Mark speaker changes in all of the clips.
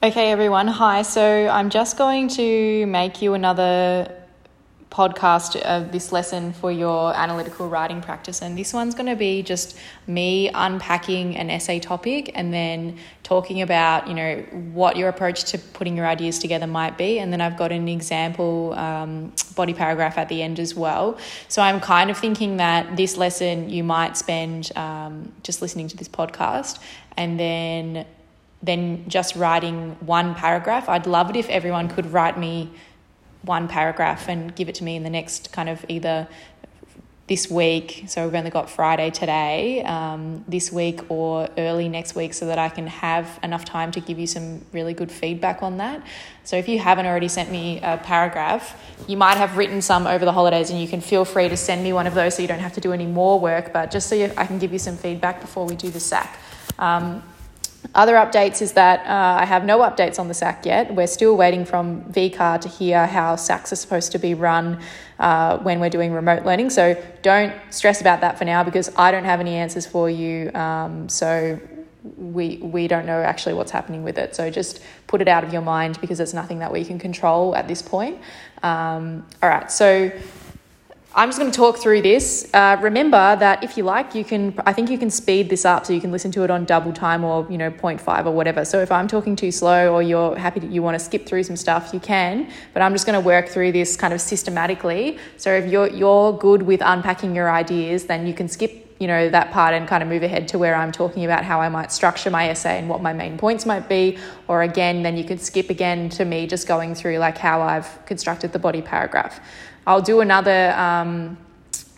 Speaker 1: Okay, everyone. Hi. So I'm just going to make you another podcast of this lesson for your analytical writing practice. And this one's going to be just me unpacking an essay topic and then talking about, you know, what your approach to putting your ideas together might be. And then I've got an example um, body paragraph at the end as well. So I'm kind of thinking that this lesson you might spend um, just listening to this podcast and then than just writing one paragraph. I'd love it if everyone could write me one paragraph and give it to me in the next kind of either this week, so we've only got Friday today, um, this week or early next week, so that I can have enough time to give you some really good feedback on that. So if you haven't already sent me a paragraph, you might have written some over the holidays, and you can feel free to send me one of those so you don't have to do any more work, but just so you, I can give you some feedback before we do the SAC. Um, other updates is that uh, I have no updates on the SAC yet. We're still waiting from VCAA to hear how SACs are supposed to be run uh, when we're doing remote learning. So don't stress about that for now because I don't have any answers for you. Um, so we we don't know actually what's happening with it. So just put it out of your mind because it's nothing that we can control at this point. Um, all right, so I'm just going to talk through this. Uh, remember that if you like, you can, I think you can speed this up so you can listen to it on double time or, you know, 0.5 or whatever. So if I'm talking too slow or you're happy that you want to skip through some stuff, you can, but I'm just going to work through this kind of systematically. So if you're, you're good with unpacking your ideas, then you can skip you know that part and kind of move ahead to where I'm talking about how I might structure my essay and what my main points might be or again then you could skip again to me just going through like how I've constructed the body paragraph I'll do another. Um,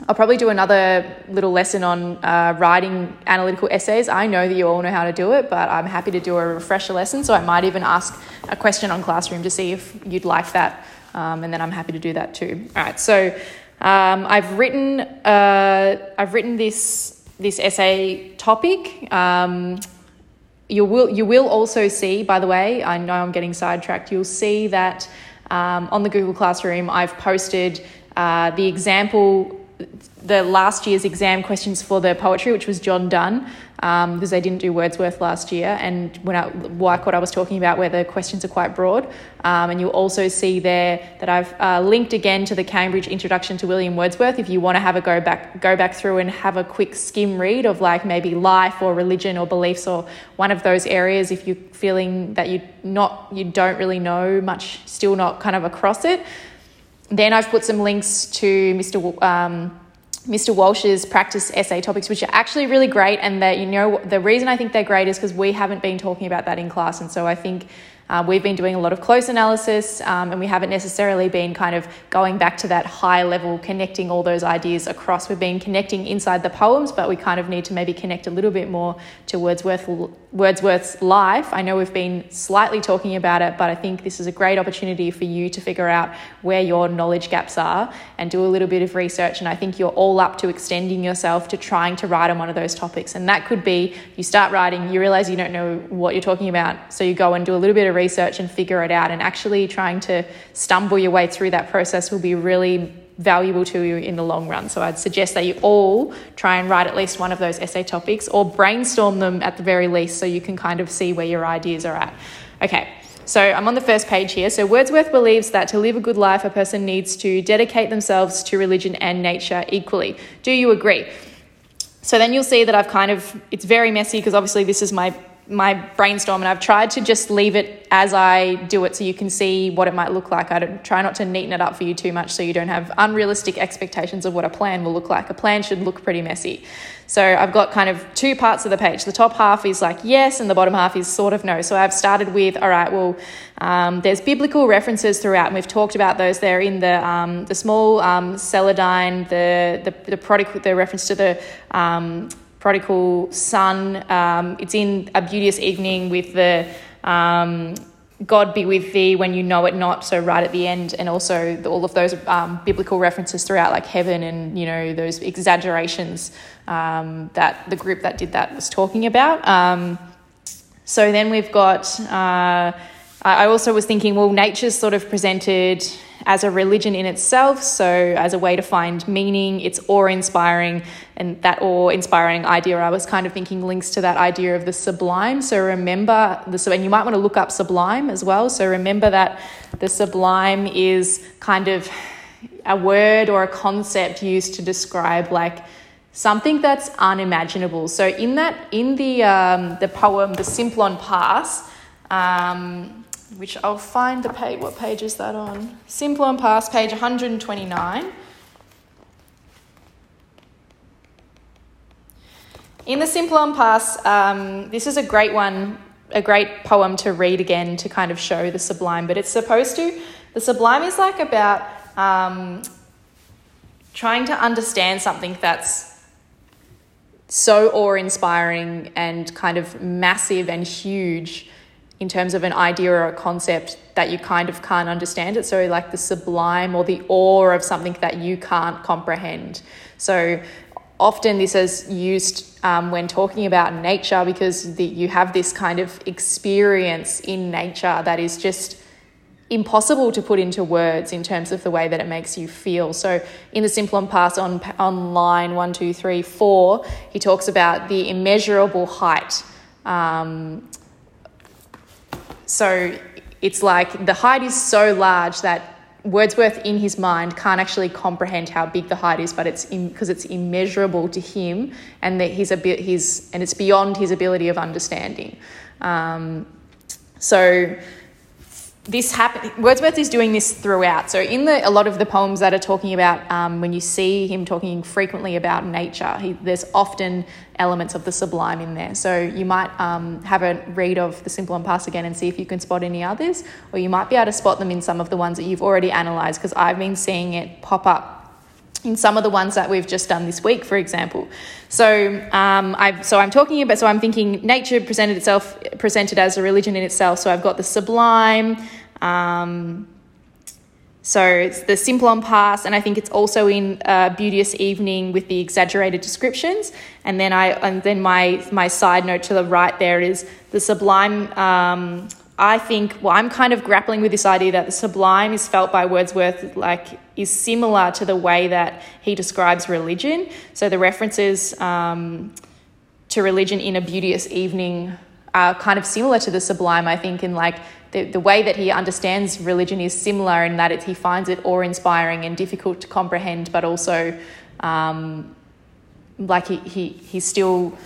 Speaker 1: I'll probably do another little lesson on uh, writing analytical essays. I know that you all know how to do it, but I'm happy to do a refresher lesson. So I might even ask a question on Classroom to see if you'd like that, um, and then I'm happy to do that too. All right, so um, I've written uh, I've written this this essay topic. Um, you will you will also see, by the way, I know I'm getting sidetracked. You'll see that um, on the Google Classroom, I've posted uh, the example, the last year's exam questions for the poetry, which was John Donne, um, because they didn't do Wordsworth last year, and when I, like what I was talking about, where the questions are quite broad. Um, and you'll also see there that I've uh, linked again to the Cambridge Introduction to William Wordsworth. If you want to have a go back, go back through and have a quick skim read of like maybe life or religion or beliefs or one of those areas. If you're feeling that you not you don't really know much, still not kind of across it. Then I've put some links to Mr. Um, Mr. Walsh's practice essay topics, which are actually really great. And that, you know, the reason I think they're great is because we haven't been talking about that in class. And so I think uh, we've been doing a lot of close analysis um, and we haven't necessarily been kind of going back to that high level, connecting all those ideas across. We've been connecting inside the poems, but we kind of need to maybe connect a little bit more to Wordsworth, Wordsworth's life. I know we've been slightly talking about it, but I think this is a great opportunity for you to figure out where your knowledge gaps are and do a little bit of research. And I think you're all up to extending yourself to trying to write on one of those topics. And that could be you start writing, you realize you don't know what you're talking about, so you go and do a little bit of research and figure it out. And actually trying to stumble your way through that process will be really valuable to you in the long run. So I'd suggest that you all try and write at least one of those essay topics or brainstorm them at the very least so you can kind of see where your ideas are at. Okay. So I'm on the first page here. So Wordsworth believes that to live a good life, a person needs to dedicate themselves to religion and nature equally. Do you agree? So then you'll see that I've kind of, it's very messy because obviously this is my my brainstorm and I've tried to just leave it as I do it so you can see what it might look like. I try not to neaten it up for you too much so you don't have unrealistic expectations of what a plan will look like. A plan should look pretty messy. So I've got kind of two parts of the page. The top half is like yes, and the bottom half is sort of no. So I've started with all right. Well, um, there's biblical references throughout, and we've talked about those. They're in the um, the small um, celandine, the the the prodigal, the reference to the um, prodigal son. Um, it's in A Beauteous Evening with the um, God be with thee when you know it not. So right at the end, and also the, all of those um, biblical references throughout, like heaven and you know those exaggerations um, that the group that did that was talking about. Um, so then we've got. Uh, I also was thinking, well, nature's sort of presented as a religion in itself, so as a way to find meaning. It's awe inspiring, and that awe inspiring idea I was kind of thinking links to that idea of the sublime. So remember the and you might want to look up sublime as well. So remember that the sublime is kind of a word or a concept used to describe like something that's unimaginable. So in that in the um, the poem The Simplon Pass. Um, which I'll find the page. What page is that on? Simplon Pass, page 129. In the Simplon Pass, um, this is a great one, a great poem to read again to kind of show the sublime, but it's supposed to. The sublime is like about um, trying to understand something that's so awe inspiring and kind of massive and huge in terms of an idea or a concept that you kind of can't understand it. So, like the sublime or the awe of something that you can't comprehend. So, often this is used um, when talking about nature because the, you have this kind of experience in nature that is just impossible to put into words in terms of the way that it makes you feel. So, in the Simplon Pass on, on line one, two, three, four, he talks about the immeasurable height. Um, so it's like the height is so large that Wordsworth in his mind can't actually comprehend how big the height is, but it's because it's immeasurable to him, and that he's a bit his and it's beyond his ability of understanding. Um, so this happen Wordsworth is doing this throughout. So in the a lot of the poems that are talking about um, when you see him talking frequently about nature, he, there's often elements of the sublime in there. So you might um, have a read of the Simplon Pass again and see if you can spot any others, or you might be able to spot them in some of the ones that you've already analysed because I've been seeing it pop up in some of the ones that we've just done this week, for example. So, um, i so I'm talking about. So I'm thinking nature presented itself presented as a religion in itself. So I've got the sublime. Um, so it's the Simplon Pass, and I think it's also in uh, Beauteous Evening with the exaggerated descriptions. And then I and then my my side note to the right there is the Sublime. Um, I think well, I'm kind of grappling with this idea that the sublime is felt by Wordsworth like is similar to the way that he describes religion. So the references um, to religion in a beauteous evening are kind of similar to the sublime. I think in like the, the way that he understands religion is similar in that it, he finds it awe inspiring and difficult to comprehend, but also um, like he, he, he's still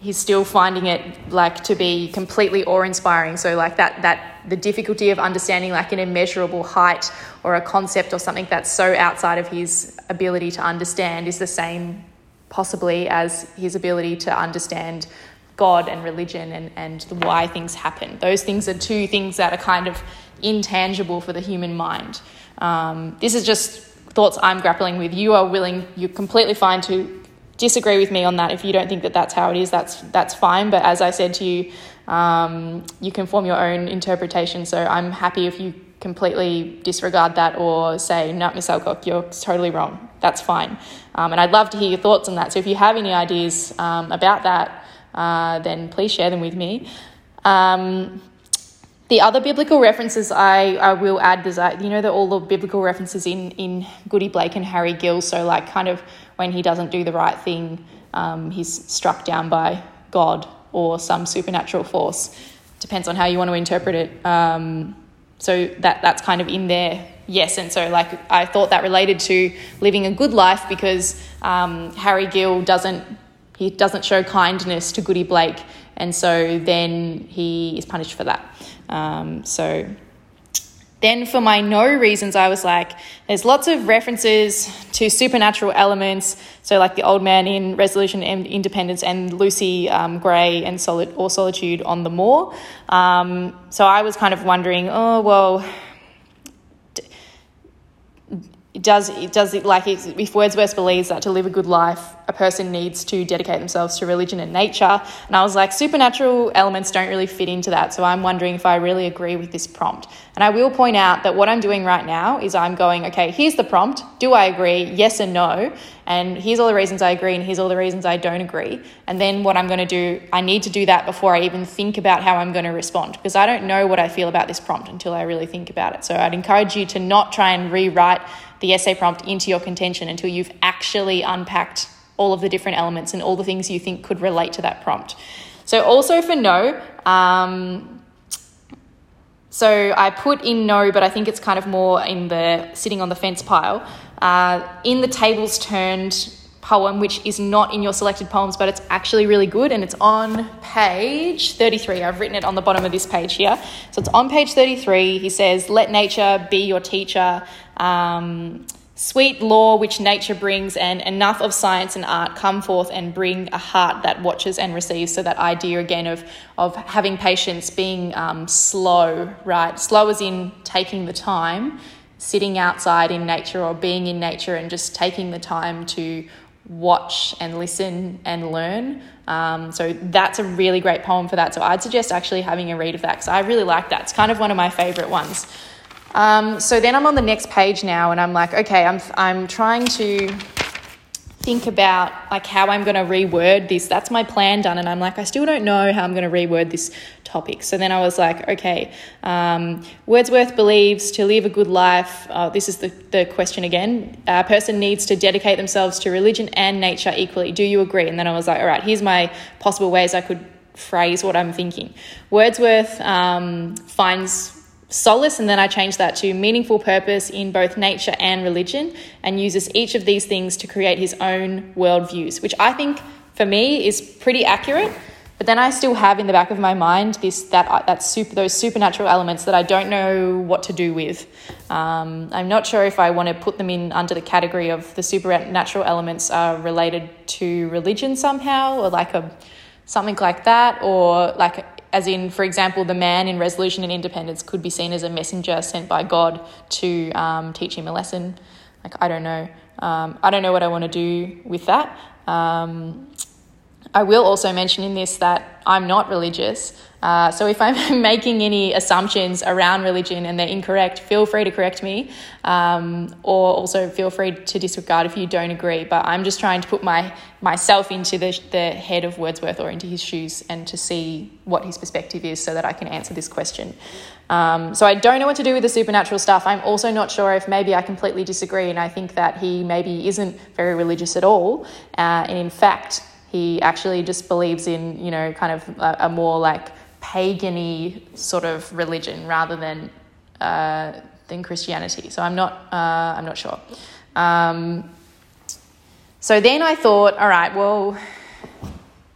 Speaker 1: he's still finding it like to be completely awe-inspiring. So like that that the difficulty of understanding like an immeasurable height or a concept or something that's so outside of his ability to understand is the same possibly as his ability to understand god and religion and, and why things happen those things are two things that are kind of intangible for the human mind um, this is just thoughts i'm grappling with you are willing you're completely fine to disagree with me on that. If you don't think that that's how it is, that's that's fine. But as I said to you, um, you can form your own interpretation. So I'm happy if you completely disregard that or say, no, Miss Alcock, you're totally wrong. That's fine. Um, and I'd love to hear your thoughts on that. So if you have any ideas um, about that, uh, then please share them with me. Um, the other biblical references I, I will add is that you know that all the biblical references in in Goody Blake and Harry Gill. So like kind of when he doesn't do the right thing, um, he's struck down by God or some supernatural force. Depends on how you want to interpret it. Um, so that that's kind of in there. Yes, and so like I thought that related to living a good life because um, Harry Gill doesn't he doesn't show kindness to Goody Blake, and so then he is punished for that. Um, so then for my no reasons, I was like, there's lots of references to supernatural elements. So like the old man in Resolution and Independence and Lucy um, Gray and Solid or Solitude on the Moor. Um, so I was kind of wondering, oh well, does it does it like if Wordsworth believes that to live a good life a person needs to dedicate themselves to religion and nature. And I was like supernatural elements don't really fit into that. So I'm wondering if I really agree with this prompt. And I will point out that what I'm doing right now is I'm going okay here's the prompt. Do I agree? Yes and no. And here's all the reasons I agree and here's all the reasons I don't agree. And then what I'm going to do I need to do that before I even think about how I'm going to respond because I don't know what I feel about this prompt until I really think about it. So I'd encourage you to not try and rewrite the essay prompt into your contention until you've actually unpacked all of the different elements and all the things you think could relate to that prompt. So, also for no, um, so I put in no, but I think it's kind of more in the sitting on the fence pile. Uh, in the tables turned poem, which is not in your selected poems, but it's actually really good and it's on page 33. I've written it on the bottom of this page here. So it's on page 33. He says, Let nature be your teacher. Um, sweet law which nature brings, and enough of science and art come forth and bring a heart that watches and receives. So, that idea again of, of having patience, being um, slow, right? Slow as in taking the time, sitting outside in nature or being in nature and just taking the time to watch and listen and learn. Um, so that's a really great poem for that. So I'd suggest actually having a read of that because I really like that. It's kind of one of my favorite ones. Um, so then I'm on the next page now, and I'm like, okay, I'm I'm trying to think about like how I'm going to reword this. That's my plan done, and I'm like, I still don't know how I'm going to reword this topic. So then I was like, okay, um, Wordsworth believes to live a good life. Uh, this is the the question again. A person needs to dedicate themselves to religion and nature equally. Do you agree? And then I was like, all right, here's my possible ways I could phrase what I'm thinking. Wordsworth um, finds solace, and then I changed that to meaningful purpose in both nature and religion, and uses each of these things to create his own worldviews, which I think for me is pretty accurate. But then I still have in the back of my mind this that that super those supernatural elements that I don't know what to do with. Um, I'm not sure if I want to put them in under the category of the supernatural elements are related to religion somehow, or like a something like that, or like as in, for example, the man in Resolution and Independence could be seen as a messenger sent by God to um, teach him a lesson. Like, I don't know. Um, I don't know what I want to do with that. Um, I will also mention in this that I'm not religious. Uh, so if I'm making any assumptions around religion and they're incorrect, feel free to correct me, um, or also feel free to disregard if you don't agree. But I'm just trying to put my myself into the, the head of Wordsworth or into his shoes and to see what his perspective is, so that I can answer this question. Um, so I don't know what to do with the supernatural stuff. I'm also not sure if maybe I completely disagree, and I think that he maybe isn't very religious at all, uh, and in fact he actually just believes in, you know, kind of a, a more like pagany sort of religion rather than uh, than Christianity. So I'm not uh, I'm not sure. Um, so then I thought, all right, well,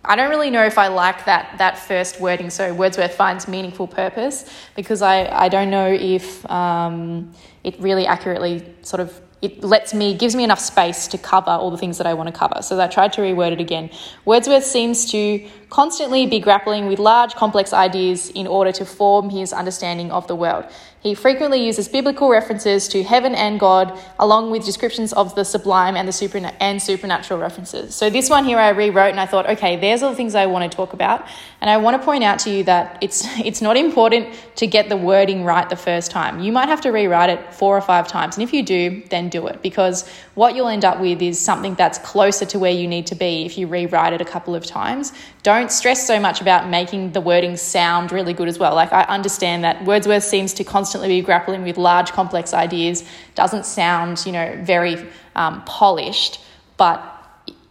Speaker 1: I don't really know if I like that that first wording. So Wordsworth finds meaningful purpose because I I don't know if um, it really accurately sort of it lets me, gives me enough space to cover all the things that I want to cover. So I tried to reword it again. Wordsworth seems to constantly be grappling with large, complex ideas in order to form his understanding of the world. He frequently uses biblical references to heaven and God, along with descriptions of the sublime and the super and supernatural references. So this one here I rewrote, and I thought, okay, there's all the things I want to talk about, and I want to point out to you that it's it's not important to get the wording right the first time. You might have to rewrite it four or five times, and if you do, then do it because what you'll end up with is something that's closer to where you need to be if you rewrite it a couple of times. Don't stress so much about making the wording sound really good as well. Like I understand that Wordsworth seems to constantly be grappling with large, complex ideas, doesn't sound, you know, very um, polished, but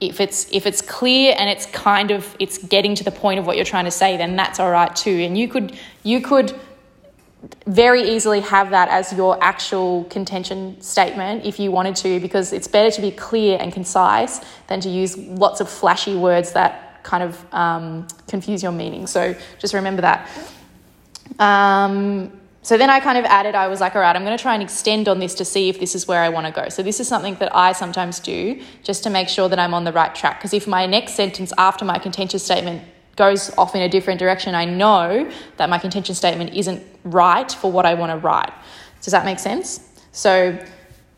Speaker 1: if it's if it's clear and it's kind of it's getting to the point of what you're trying to say then that's all right too and you could you could very easily have that as your actual contention statement if you wanted to because it's better to be clear and concise than to use lots of flashy words that kind of um, confuse your meaning so just remember that um, so then I kind of added, I was like, all right, I'm going to try and extend on this to see if this is where I want to go. So this is something that I sometimes do just to make sure that I'm on the right track. Because if my next sentence after my contentious statement goes off in a different direction, I know that my contention statement isn't right for what I want to write. Does that make sense? So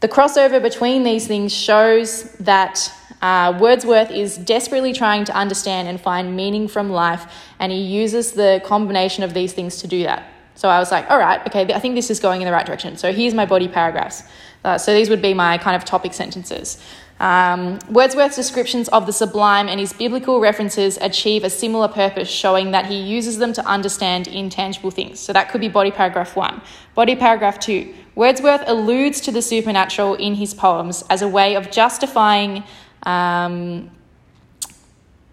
Speaker 1: The crossover between these things shows that uh, Wordsworth is desperately trying to understand and find meaning from life, and he uses the combination of these things to do that. So I was like, all right, okay, I think this is going in the right direction. So here's my body paragraphs. Uh, so these would be my kind of topic sentences. Um, Wordsworth's descriptions of the sublime and his biblical references achieve a similar purpose, showing that he uses them to understand intangible things. So that could be body paragraph one. Body paragraph two Wordsworth alludes to the supernatural in his poems as a way of justifying. Um,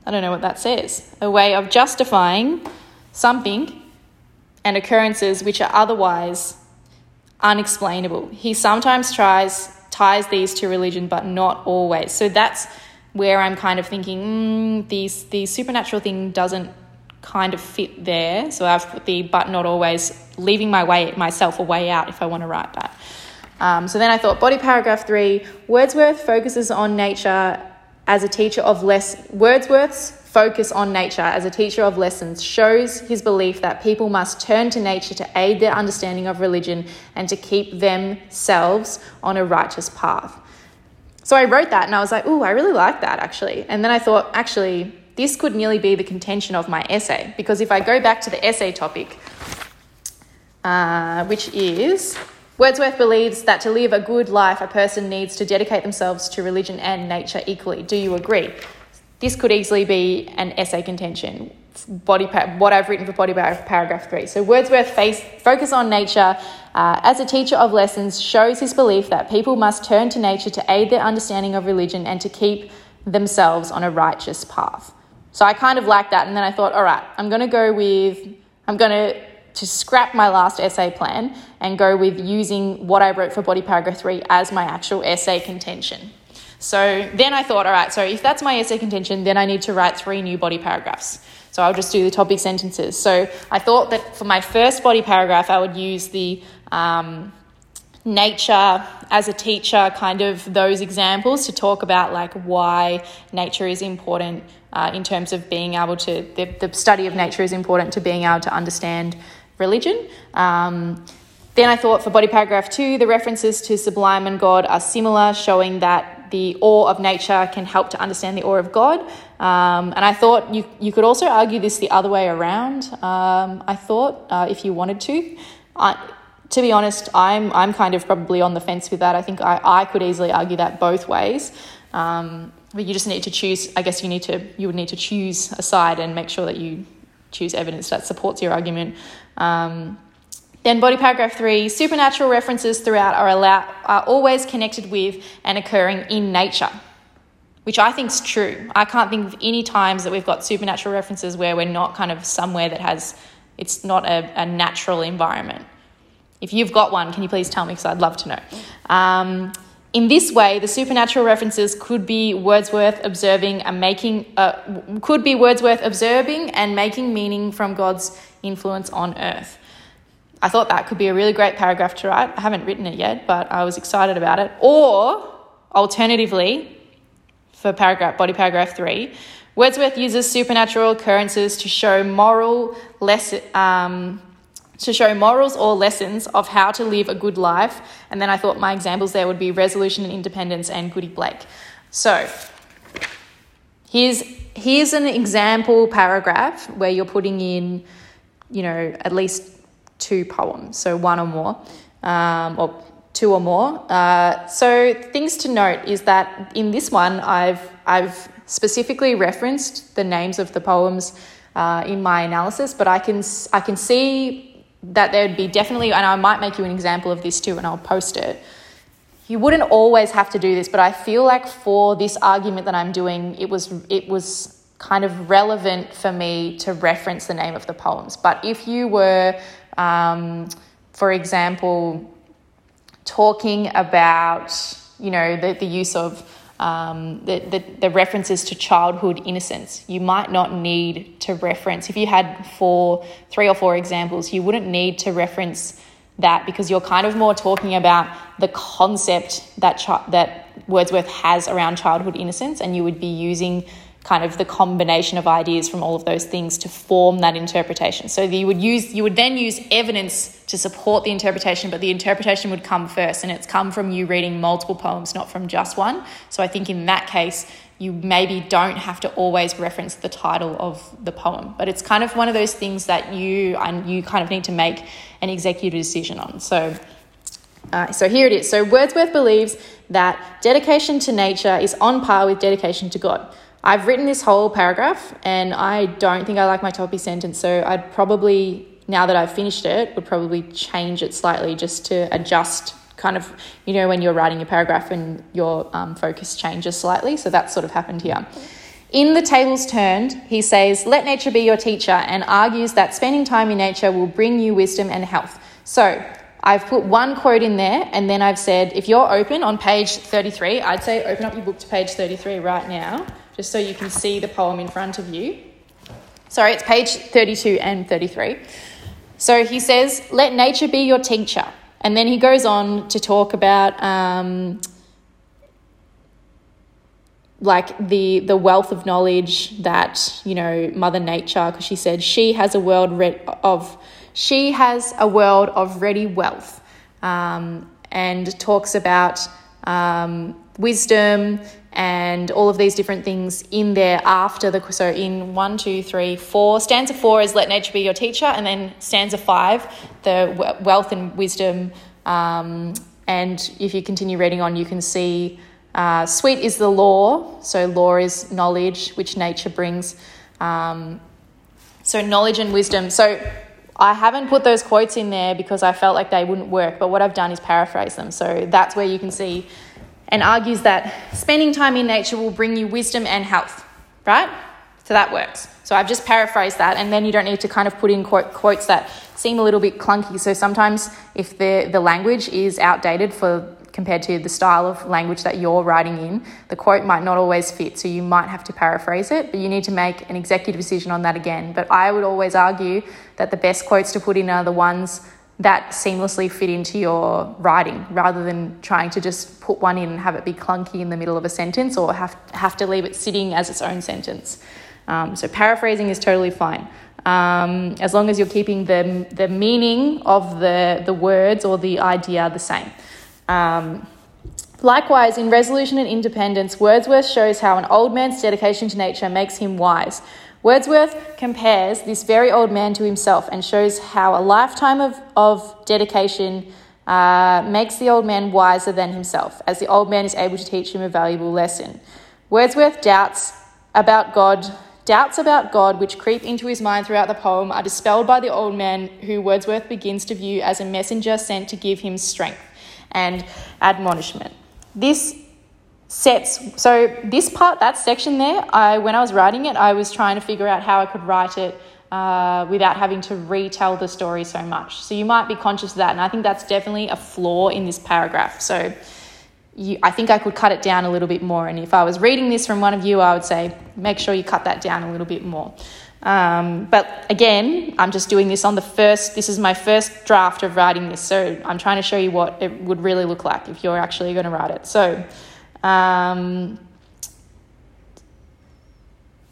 Speaker 1: I don't know what that says. A way of justifying something and occurrences which are otherwise unexplainable. He sometimes tries ties these to religion, but not always. So that's where I'm kind of thinking mm, these the supernatural thing doesn't kind of fit there. So I've put the but not always, leaving my way myself a way out if I want to write that. Um, so then I thought body paragraph three. Wordsworth focuses on nature as a teacher of less. Wordsworth's focus on nature as a teacher of lessons shows his belief that people must turn to nature to aid their understanding of religion and to keep themselves on a righteous path. So I wrote that and I was like, "Ooh, I really like that actually." And then I thought, actually, this could nearly be the contention of my essay because if I go back to the essay topic, uh, which is Wordsworth believes that to live a good life, a person needs to dedicate themselves to religion and nature equally. Do you agree? This could easily be an essay contention. Body what I've written for body paragraph three. So Wordsworth face, focus on nature uh, as a teacher of lessons shows his belief that people must turn to nature to aid their understanding of religion and to keep themselves on a righteous path. So I kind of like that, and then I thought, all right, I'm going to go with I'm going to to scrap my last essay plan and go with using what I wrote for body paragraph three as my actual essay contention. So then I thought, all right, so if that's my essay contention, then I need to write three new body paragraphs. So I'll just do the topic sentences. So I thought that for my first body paragraph, I would use the um, nature as a teacher, kind of those examples to talk about like why nature is important uh, in terms of being able to, the, the, study of nature is important to being able to understand religion. Um, then I thought for body paragraph two, the references to sublime and God are similar, showing that the awe of nature can help to understand the awe of God. Um, and I thought you, you could also argue this the other way around. Um, I thought, uh, if you wanted to. To be honest, I'm, I'm kind of probably on the fence with that. I think I, I could easily argue that both ways. Um, but you just need to choose, I guess you need to, you would need to choose a side and make sure that you choose evidence that supports your argument. Um, then, body paragraph three supernatural references throughout are, allow, are always connected with and occurring in nature, which I think is true. I can't think of any times that we've got supernatural references where we're not kind of somewhere that has, it's not a, a natural environment. If you've got one, can you please tell me? Because I'd love to know. Um, in this way, the supernatural references could be Wordsworth observing and making, uh, could be Wordsworth observing and making meaning from God's influence on earth. I thought that could be a really great paragraph to write. I haven't written it yet, but I was excited about it. Or, alternatively, for paragraph body paragraph three, Wordsworth uses supernatural occurrences to show moral lesson. Um, to show morals or lessons of how to live a good life. And then I thought my examples there would be resolution and independence and Goody Blake. So here's here's an example paragraph where you're putting in, you know, at least two poems, so one or more, um, or two or more. Uh, so things to note is that in this one, I've I've specifically referenced the names of the poems uh, in my analysis, but I can I can see that there'd be definitely, and I might make you an example of this too, and I'll post it. You wouldn't always have to do this, but I feel like for this argument that I'm doing, it was it was kind of relevant for me to reference the name of the poems. But if you were um, for example, talking about you know the, the use of um, the, the, the, references to childhood innocence. You might not need to reference, if you had four, three or four examples, you wouldn't need to reference that because you're kind of more talking about the concept that, that Wordsworth has around childhood innocence, and you would be using kind of the combination of ideas from all of those things to form that interpretation. So you would use you would then use evidence to support the interpretation, but the interpretation would come first, and it's come from you reading multiple poems, not from just one. So I think in that case, you maybe don't have to always reference the title of the poem, but it's kind of one of those things that you and you kind of need to make an executive decision on. So. Uh, so here it is. So Wordsworth believes that dedication to nature is on par with dedication to God. I've written this whole paragraph and I don't think I like my toppy sentence, so I'd probably, now that I've finished it, would probably change it slightly just to adjust kind of, you know, when you're writing your paragraph and your um, focus changes slightly. So that's sort of happened here. In The Tables Turned, he says, Let nature be your teacher, and argues that spending time in nature will bring you wisdom and health. So I've put one quote in there, and then I've said, if you're open on page 33, I'd say open up your book to page 33 right now just so you can see the poem in front of you. Sorry, it's page 32 and 33. So he says, Let nature be your teacher. And then he goes on to talk about um, like the the wealth of knowledge that you know Mother Nature, because she said she has a world re- of she has a world of ready wealth, um, and talks about um, wisdom and all of these different things in there after the so in one two three four stanza four is let nature be your teacher and then stanza five the wealth and wisdom um, and if you continue reading on you can see uh, sweet is the law so law is knowledge which nature brings um, so knowledge and wisdom so I haven't put those quotes in there because I felt like they wouldn't work, but what I've done is paraphrase them. So that's where you can see and argues that spending time in nature will bring you wisdom and health, right? So that works. So I've just paraphrased that, and then you don't need to kind of put in quote, quotes that seem a little bit clunky. So sometimes, if the, the language is outdated for compared to the style of language that you're writing in, the quote might not always fit. So you might have to paraphrase it, but you need to make an executive decision on that again. But I would always argue that the best quotes to put in are the ones that seamlessly fit into your writing rather than trying to just put one in and have it be clunky in the middle of a sentence or have, have to leave it sitting as its own sentence. Um, so paraphrasing is totally fine. Um, as long as you're keeping the, the meaning of the, the words or the idea the same. Um, likewise, in Resolution and Independence, Wordsworth shows how an old man's dedication to nature makes him wise, Wordsworth compares this very old man to himself and shows how a lifetime of, of dedication uh, makes the old man wiser than himself, as the old man is able to teach him a valuable lesson. Wordsworth doubts about God, doubts about God which creep into his mind throughout the poem are dispelled by the old man, who Wordsworth begins to view as a messenger sent to give him strength and admonishment. This sets so this part that section there i when i was writing it i was trying to figure out how i could write it uh, without having to retell the story so much so you might be conscious of that and i think that's definitely a flaw in this paragraph so you, i think i could cut it down a little bit more and if i was reading this from one of you i would say make sure you cut that down a little bit more um, but again, I'm just doing this on the first, this is my first draft of writing this. So I'm trying to show you what it would really look like if you're actually going to write it. So um,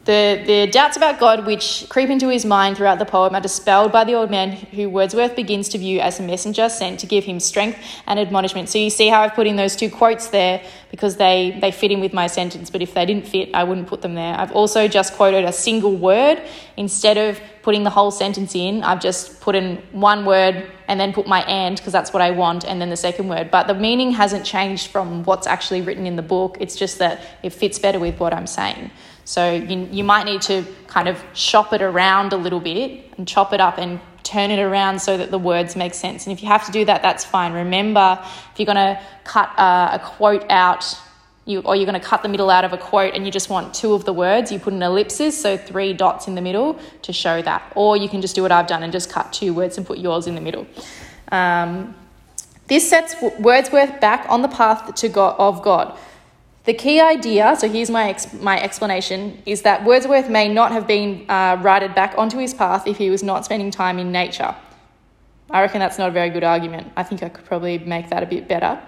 Speaker 1: the, the doubts about God which creep into his mind throughout the poem are dispelled by the old man who Wordsworth begins to view as a messenger sent to give him strength and admonishment. So you see how I've put in those two quotes there because they, they fit in with my sentence, but if they didn't fit, I wouldn't put them there. I've also just quoted a single word instead of putting the whole sentence in. I've just put in one word and then put my and because that's what I want, and then the second word. But the meaning hasn't changed from what's actually written in the book. It's just that it fits better with what I'm saying. So you, you might need to kind of shop it around a little bit and chop it up and turn it around so that the words make sense. And if you have to do that, that's fine. Remember, if you're going to cut a, a quote out, you, or you're going to cut the middle out of a quote and you just want two of the words, you put an ellipsis, so three dots in the middle to show that. Or you can just do what I've done and just cut two words and put yours in the middle. Um, this sets Wordsworth back on the path to God, of God. The key idea, so here's my, ex- my explanation, is that Wordsworth may not have been uh, righted back onto his path if he was not spending time in nature. I reckon that's not a very good argument. I think I could probably make that a bit better.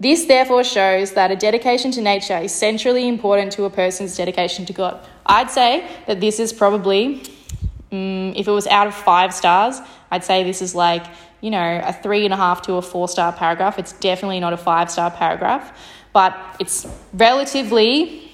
Speaker 1: This therefore shows that a dedication to nature is centrally important to a person's dedication to God. I'd say that this is probably, um, if it was out of five stars, I'd say this is like, you know, a three and a half to a four star paragraph. It's definitely not a five star paragraph, but it's relatively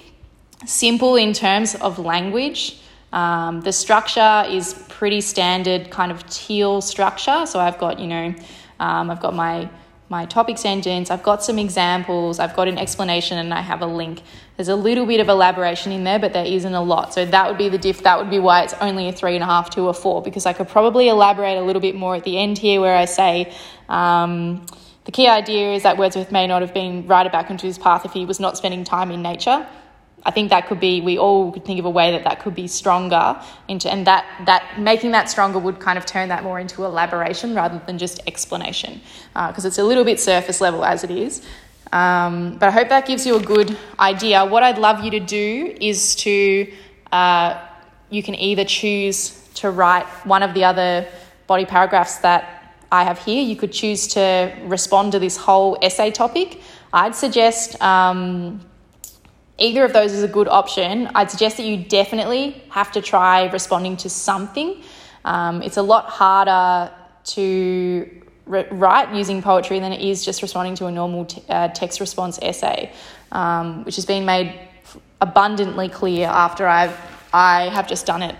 Speaker 1: simple in terms of language. Um, the structure is pretty standard, kind of TEEL structure. So I've got, you know, um, I've got my my topic sentence, I've got some examples, I've got an explanation, and I have a link. There's a little bit of elaboration in there, but there isn't a lot. So that would be the diff. That would be why it's only a three and a half to a four, because I could probably elaborate a little bit more at the end here, where I say. Um, the key idea is that Wordsworth may not have been right into his path if he was not spending time in nature. I think that could be, we all could think of a way that that could be stronger into, and that, that making that stronger would kind of turn that more into elaboration rather than just explanation, because uh, it's a little bit surface level as it is. Um, but I hope that gives you a good idea. What I'd love you to do is to, uh, you can either choose to write one of the other body paragraphs that I have here. You could choose to respond to this whole essay topic. I'd suggest um, either of those is a good option. I'd suggest that you definitely have to try responding to something. Um, it's a lot harder to re- write using poetry than it is just responding to a normal t- uh, text response essay, um, which has been made abundantly clear after I've I have just done it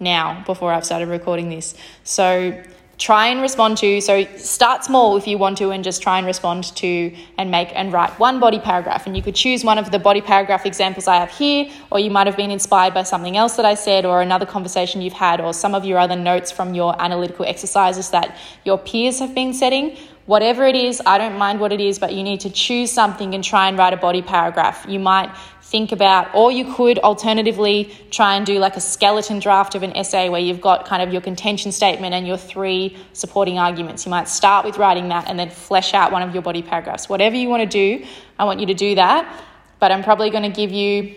Speaker 1: now before I've started recording this. So try and respond to. So start small if you want to and just try and respond to and make and write one body paragraph. And you could choose one of the body paragraph examples I have here, or you might have been inspired by something else that I said, or another conversation you've had, or some of your other notes from your analytical exercises that your peers have been setting. Whatever it is, I don't mind what it is, but you need to choose something and try and write a body paragraph. You might think about, or you could alternatively try and do like a skeleton draft of an essay where you've got kind of your contention statement and your three supporting arguments. You might start with writing that and then flesh out one of your body paragraphs. Whatever you want to do, I want you to do that. But I'm probably going to give you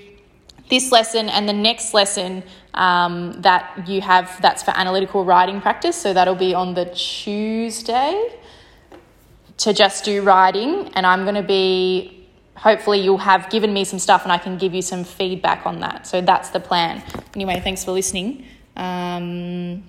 Speaker 1: this lesson and the next lesson um, that you have that's for analytical writing practice. So that'll be on the Tuesday to just do writing, and I'm going to be hopefully you'll have given me some stuff and I can give you some feedback on that. So that's the plan. Anyway, thanks for listening. Um,